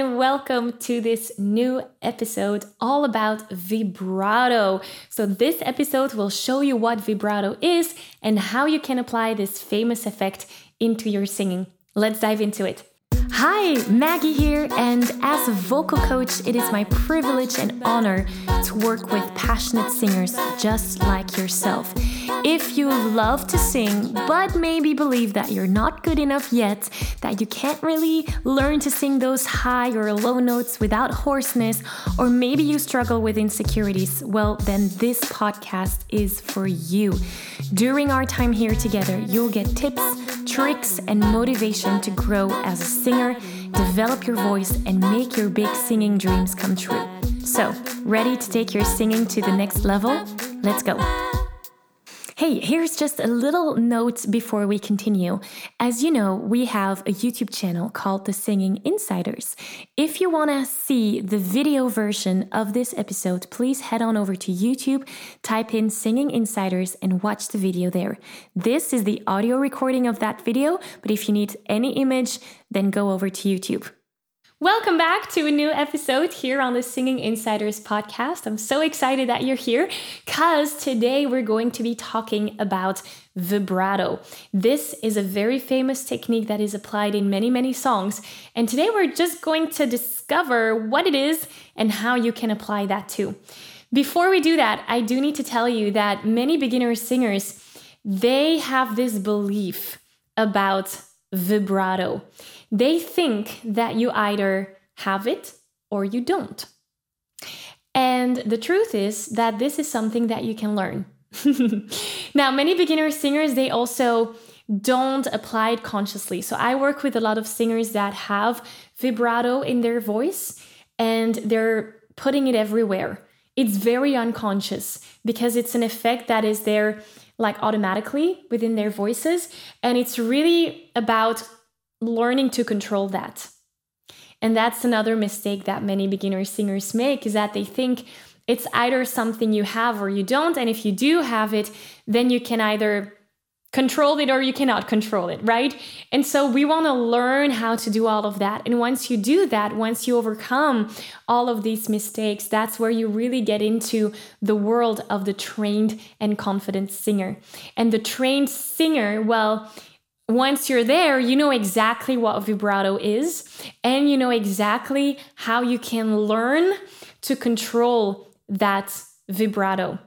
and welcome to this new episode all about vibrato. So, this episode will show you what vibrato is and how you can apply this famous effect into your singing. Let's dive into it. Hi, Maggie here, and as a vocal coach, it is my privilege and honor to work with passionate singers just like yourself. If you love to sing, but maybe believe that you're not good enough yet, that you can't really learn to sing those high or low notes without hoarseness, or maybe you struggle with insecurities, well, then this podcast is for you. During our time here together, you'll get tips, tricks, and motivation to grow as a singer, develop your voice, and make your big singing dreams come true. So, ready to take your singing to the next level? Let's go. Hey, here's just a little note before we continue. As you know, we have a YouTube channel called The Singing Insiders. If you want to see the video version of this episode, please head on over to YouTube, type in Singing Insiders, and watch the video there. This is the audio recording of that video, but if you need any image, then go over to YouTube. Welcome back to a new episode here on the Singing Insiders podcast. I'm so excited that you're here because today we're going to be talking about vibrato. This is a very famous technique that is applied in many, many songs. And today we're just going to discover what it is and how you can apply that too. Before we do that, I do need to tell you that many beginner singers they have this belief about vibrato they think that you either have it or you don't. And the truth is that this is something that you can learn. now, many beginner singers, they also don't apply it consciously. So I work with a lot of singers that have vibrato in their voice and they're putting it everywhere. It's very unconscious because it's an effect that is there like automatically within their voices. And it's really about learning to control that. And that's another mistake that many beginner singers make is that they think it's either something you have or you don't. And if you do have it, then you can either control it or you cannot control it, right? And so we want to learn how to do all of that. And once you do that, once you overcome all of these mistakes, that's where you really get into the world of the trained and confident singer. And the trained singer, well, once you're there, you know exactly what vibrato is, and you know exactly how you can learn to control that vibrato.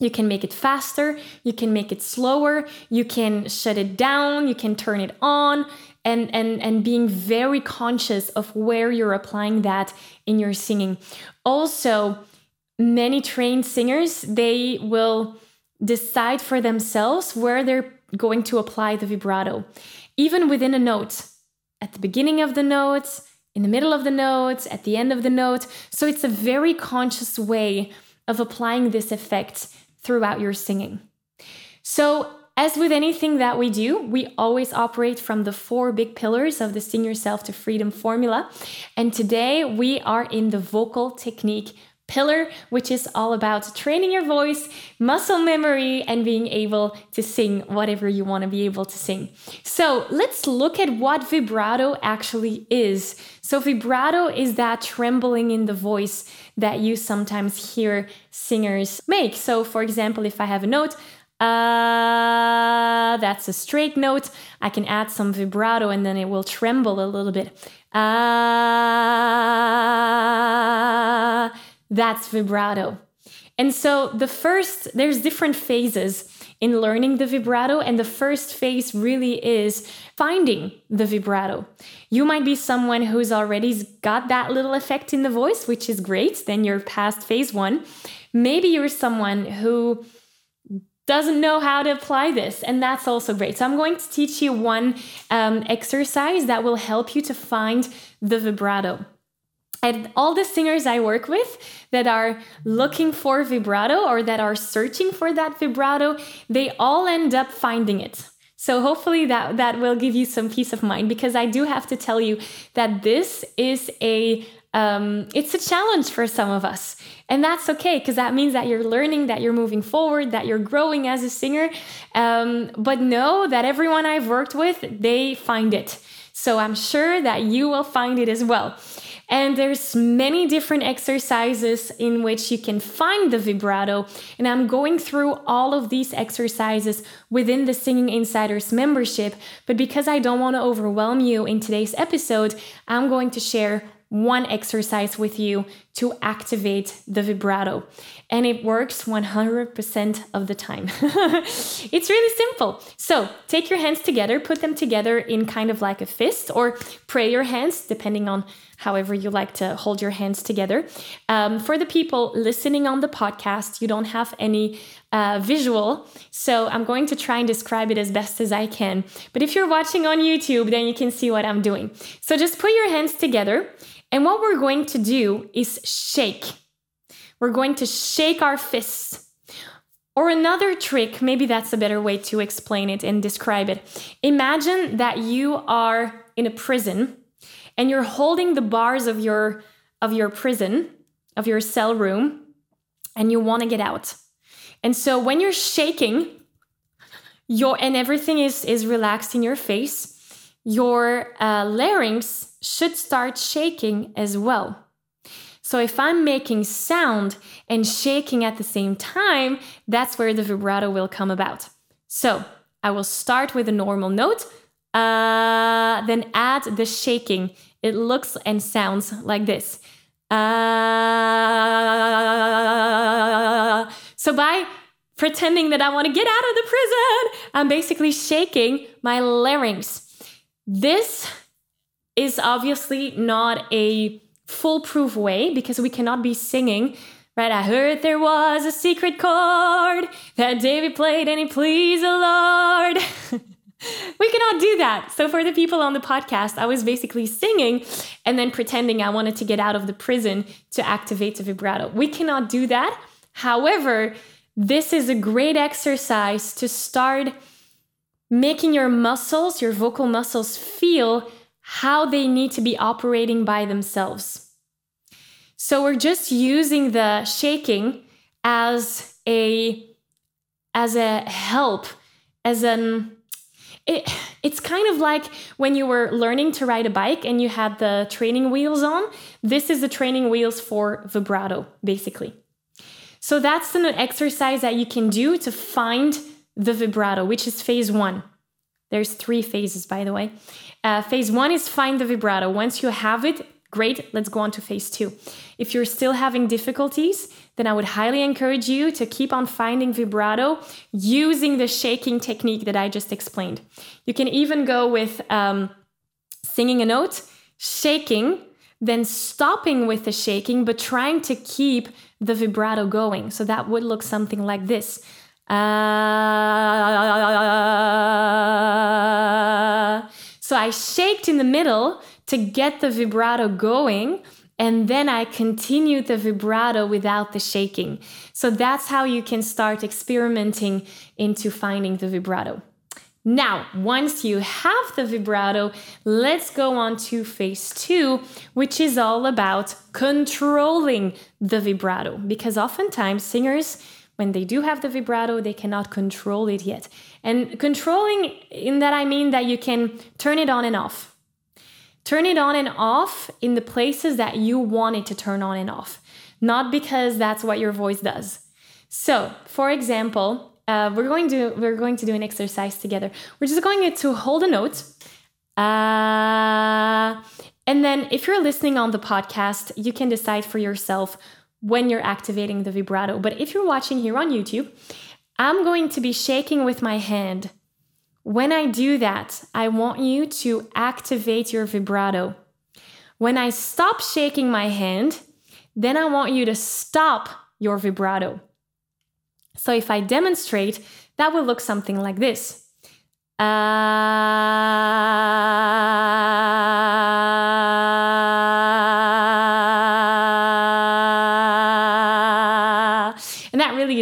You can make it faster, you can make it slower, you can shut it down, you can turn it on, and, and, and being very conscious of where you're applying that in your singing. Also, many trained singers, they will decide for themselves where they're going to apply the vibrato, even within a note, at the beginning of the note, in the middle of the note, at the end of the note. So it's a very conscious way of applying this effect throughout your singing. So, as with anything that we do, we always operate from the four big pillars of the Sing Yourself to Freedom formula. And today we are in the vocal technique pillar, which is all about training your voice, muscle memory, and being able to sing whatever you want to be able to sing. So let's look at what vibrato actually is. So, vibrato is that trembling in the voice that you sometimes hear singers make. So, for example, if I have a note, uh, that's a straight note. I can add some vibrato and then it will tremble a little bit. Uh, that's vibrato. And so the first, there's different phases in learning the vibrato, and the first phase really is finding the vibrato. You might be someone who's already got that little effect in the voice, which is great, then you're past phase one. Maybe you're someone who doesn't know how to apply this, and that's also great. So, I'm going to teach you one um, exercise that will help you to find the vibrato. And all the singers I work with that are looking for vibrato or that are searching for that vibrato, they all end up finding it. So hopefully that that will give you some peace of mind because I do have to tell you that this is a um, it's a challenge for some of us. And that's okay because that means that you're learning, that you're moving forward, that you're growing as a singer. Um, but know that everyone I've worked with, they find it. So I'm sure that you will find it as well. And there's many different exercises in which you can find the vibrato. And I'm going through all of these exercises within the Singing Insiders membership. But because I don't want to overwhelm you in today's episode, I'm going to share one exercise with you to activate the vibrato. And it works 100% of the time. it's really simple. So take your hands together, put them together in kind of like a fist or pray your hands, depending on however you like to hold your hands together. Um, for the people listening on the podcast, you don't have any uh, visual, so I'm going to try and describe it as best as I can. But if you're watching on YouTube, then you can see what I'm doing. So just put your hands together and what we're going to do is shake. We're going to shake our fists. Or another trick, maybe that's a better way to explain it and describe it. Imagine that you are in a prison and you're holding the bars of your of your prison, of your cell room, and you want to get out. And so when you're shaking, your and everything is is relaxed in your face, your uh, larynx should start shaking as well. So if I'm making sound and shaking at the same time, that's where the vibrato will come about. So I will start with a normal note, uh, then add the shaking. It looks and sounds like this. Uh, so by pretending that I want to get out of the prison, I'm basically shaking my larynx. This is obviously not a foolproof way because we cannot be singing, right? I heard there was a secret chord that David played and he pleased the Lord. we cannot do that. So, for the people on the podcast, I was basically singing and then pretending I wanted to get out of the prison to activate the vibrato. We cannot do that. However, this is a great exercise to start making your muscles, your vocal muscles, feel how they need to be operating by themselves. So we're just using the shaking as a as a help, as an it, it's kind of like when you were learning to ride a bike and you had the training wheels on. This is the training wheels for vibrato, basically. So that's an exercise that you can do to find the vibrato, which is phase one. There's three phases, by the way. Uh, phase one is find the vibrato. Once you have it, great, let's go on to phase two. If you're still having difficulties, then I would highly encourage you to keep on finding vibrato using the shaking technique that I just explained. You can even go with um, singing a note, shaking, then stopping with the shaking, but trying to keep the vibrato going. So that would look something like this. Uh, so I shaked in the middle to get the vibrato going. And then I continued the vibrato without the shaking. So that's how you can start experimenting into finding the vibrato. Now, once you have the vibrato, let's go on to phase two, which is all about controlling the vibrato. Because oftentimes singers when they do have the vibrato, they cannot control it yet. And controlling, in that I mean that you can turn it on and off. Turn it on and off in the places that you want it to turn on and off, not because that's what your voice does. So, for example, uh, we're going to we're going to do an exercise together. We're just going to hold a note, uh, and then if you're listening on the podcast, you can decide for yourself when you're activating the vibrato. But if you're watching here on YouTube, I'm going to be shaking with my hand. When I do that, I want you to activate your vibrato. When I stop shaking my hand, then I want you to stop your vibrato. So if I demonstrate, that will look something like this. Uh,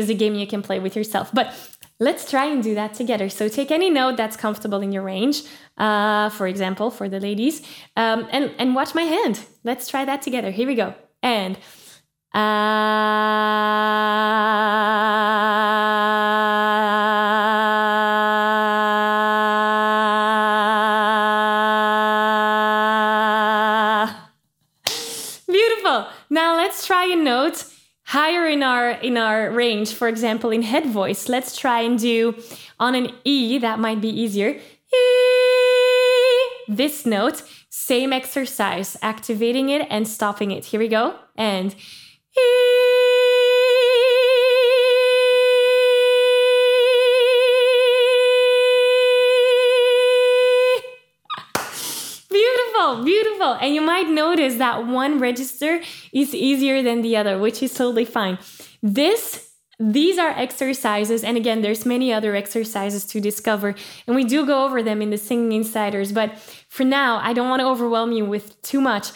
is a game you can play with yourself. But let's try and do that together. So take any note that's comfortable in your range, uh, for example, for the ladies, um, and, and watch my hand. Let's try that together. Here we go. And. Uh, For example, in head voice, let's try and do on an E, that might be easier. E, this note, same exercise, activating it and stopping it. Here we go. And Beautiful, beautiful. And you might notice that one register is easier than the other, which is totally fine. This these are exercises and again there's many other exercises to discover and we do go over them in the singing insiders but for now i don't want to overwhelm you with too much.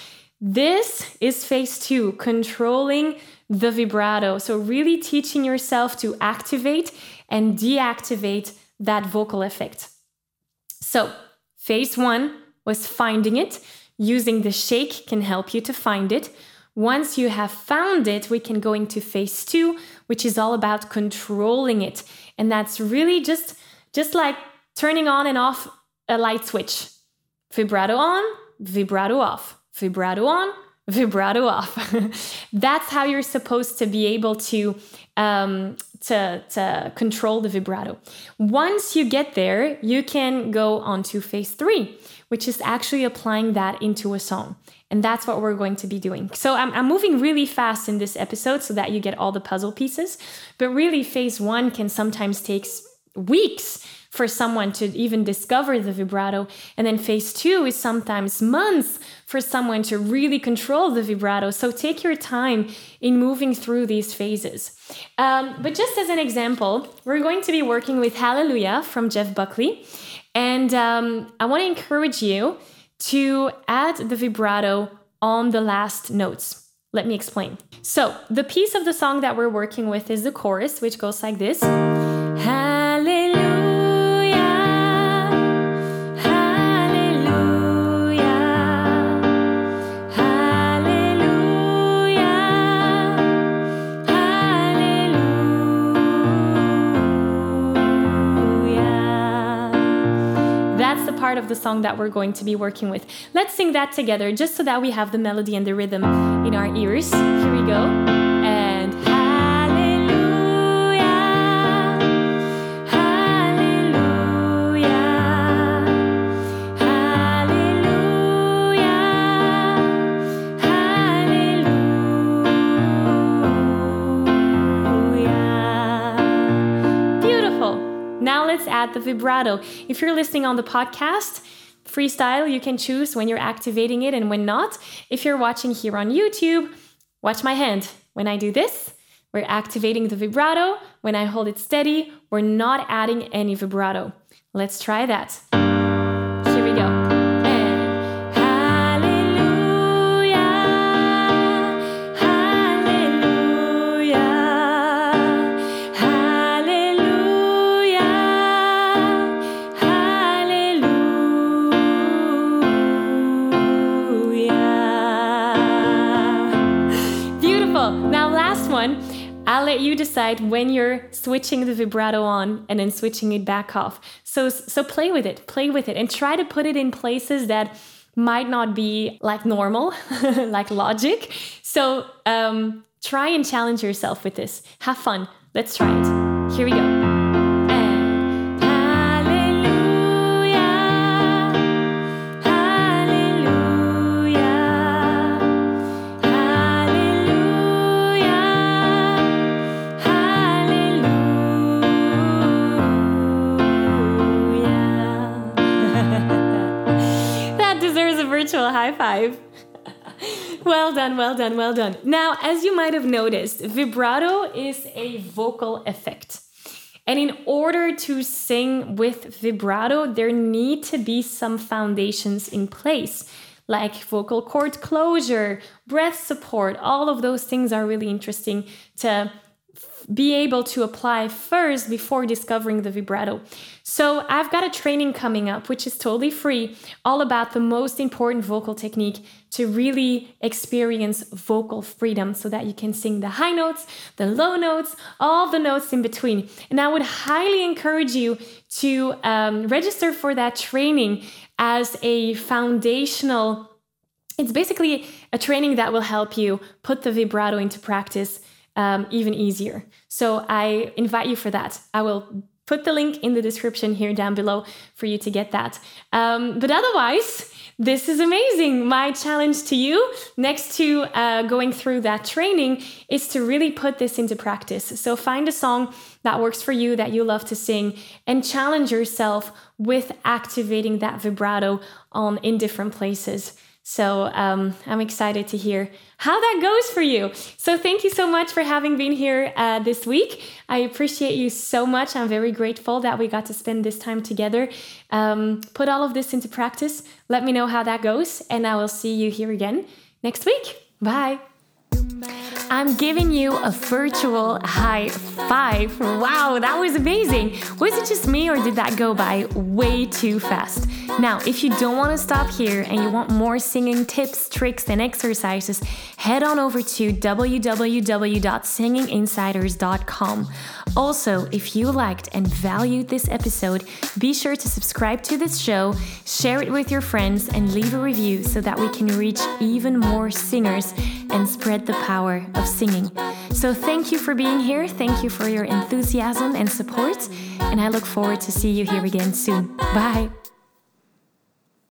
This is phase two controlling the vibrato. So really teaching yourself to activate and deactivate that vocal effect. So phase one was finding it. Using the shake can help you to find it. Once you have found it, we can go into phase two, which is all about controlling it. And that's really just, just like turning on and off a light switch. Vibrato on, vibrato off, vibrato on, vibrato off. that's how you're supposed to be able to um, to, to control the vibrato. Once you get there, you can go on to phase three, which is actually applying that into a song. And that's what we're going to be doing. So I'm, I'm moving really fast in this episode so that you get all the puzzle pieces. But really, phase one can sometimes take weeks for someone to even discover the vibrato. And then phase two is sometimes months for someone to really control the vibrato. So take your time in moving through these phases. Um, but just as an example, we're going to be working with Hallelujah from Jeff Buckley. And um, I want to encourage you to add the vibrato on the last notes. Let me explain. So, the piece of the song that we're working with is the chorus, which goes like this. Part of the song that we're going to be working with. Let's sing that together just so that we have the melody and the rhythm in our ears. Here we go. Let's add the vibrato. If you're listening on the podcast, freestyle, you can choose when you're activating it and when not. If you're watching here on YouTube, watch my hand. When I do this, we're activating the vibrato. When I hold it steady, we're not adding any vibrato. Let's try that. Let you decide when you're switching the vibrato on and then switching it back off. So so play with it, play with it and try to put it in places that might not be like normal, like logic. So um, try and challenge yourself with this. Have fun. Let's try it. Here we go. High five. well done, well done, well done. Now, as you might have noticed, vibrato is a vocal effect. And in order to sing with vibrato, there need to be some foundations in place, like vocal cord closure, breath support. All of those things are really interesting to be able to apply first before discovering the vibrato. So, I've got a training coming up, which is totally free, all about the most important vocal technique to really experience vocal freedom so that you can sing the high notes, the low notes, all the notes in between. And I would highly encourage you to um, register for that training as a foundational it's basically a training that will help you put the vibrato into practice um, even easier. So I invite you for that. I will put the link in the description here down below for you to get that. Um, but otherwise, this is amazing. My challenge to you, next to uh, going through that training, is to really put this into practice. So find a song that works for you, that you love to sing, and challenge yourself with activating that vibrato on in different places. So um, I'm excited to hear how that goes for you. So thank you so much for having been here uh, this week. I appreciate you so much. I'm very grateful that we got to spend this time together. Um, put all of this into practice. Let me know how that goes, and I will see you here again next week. Bye. I'm giving you a virtual high five. Wow, that was amazing. Was it just me or did that go by way too fast? Now, if you don't want to stop here and you want more singing tips, tricks, and exercises, head on over to www.singinginsiders.com. Also, if you liked and valued this episode, be sure to subscribe to this show, share it with your friends, and leave a review so that we can reach even more singers and spread the power of singing. So, thank you for being here. Thank you for your enthusiasm and support. And I look forward to see you here again soon. Bye.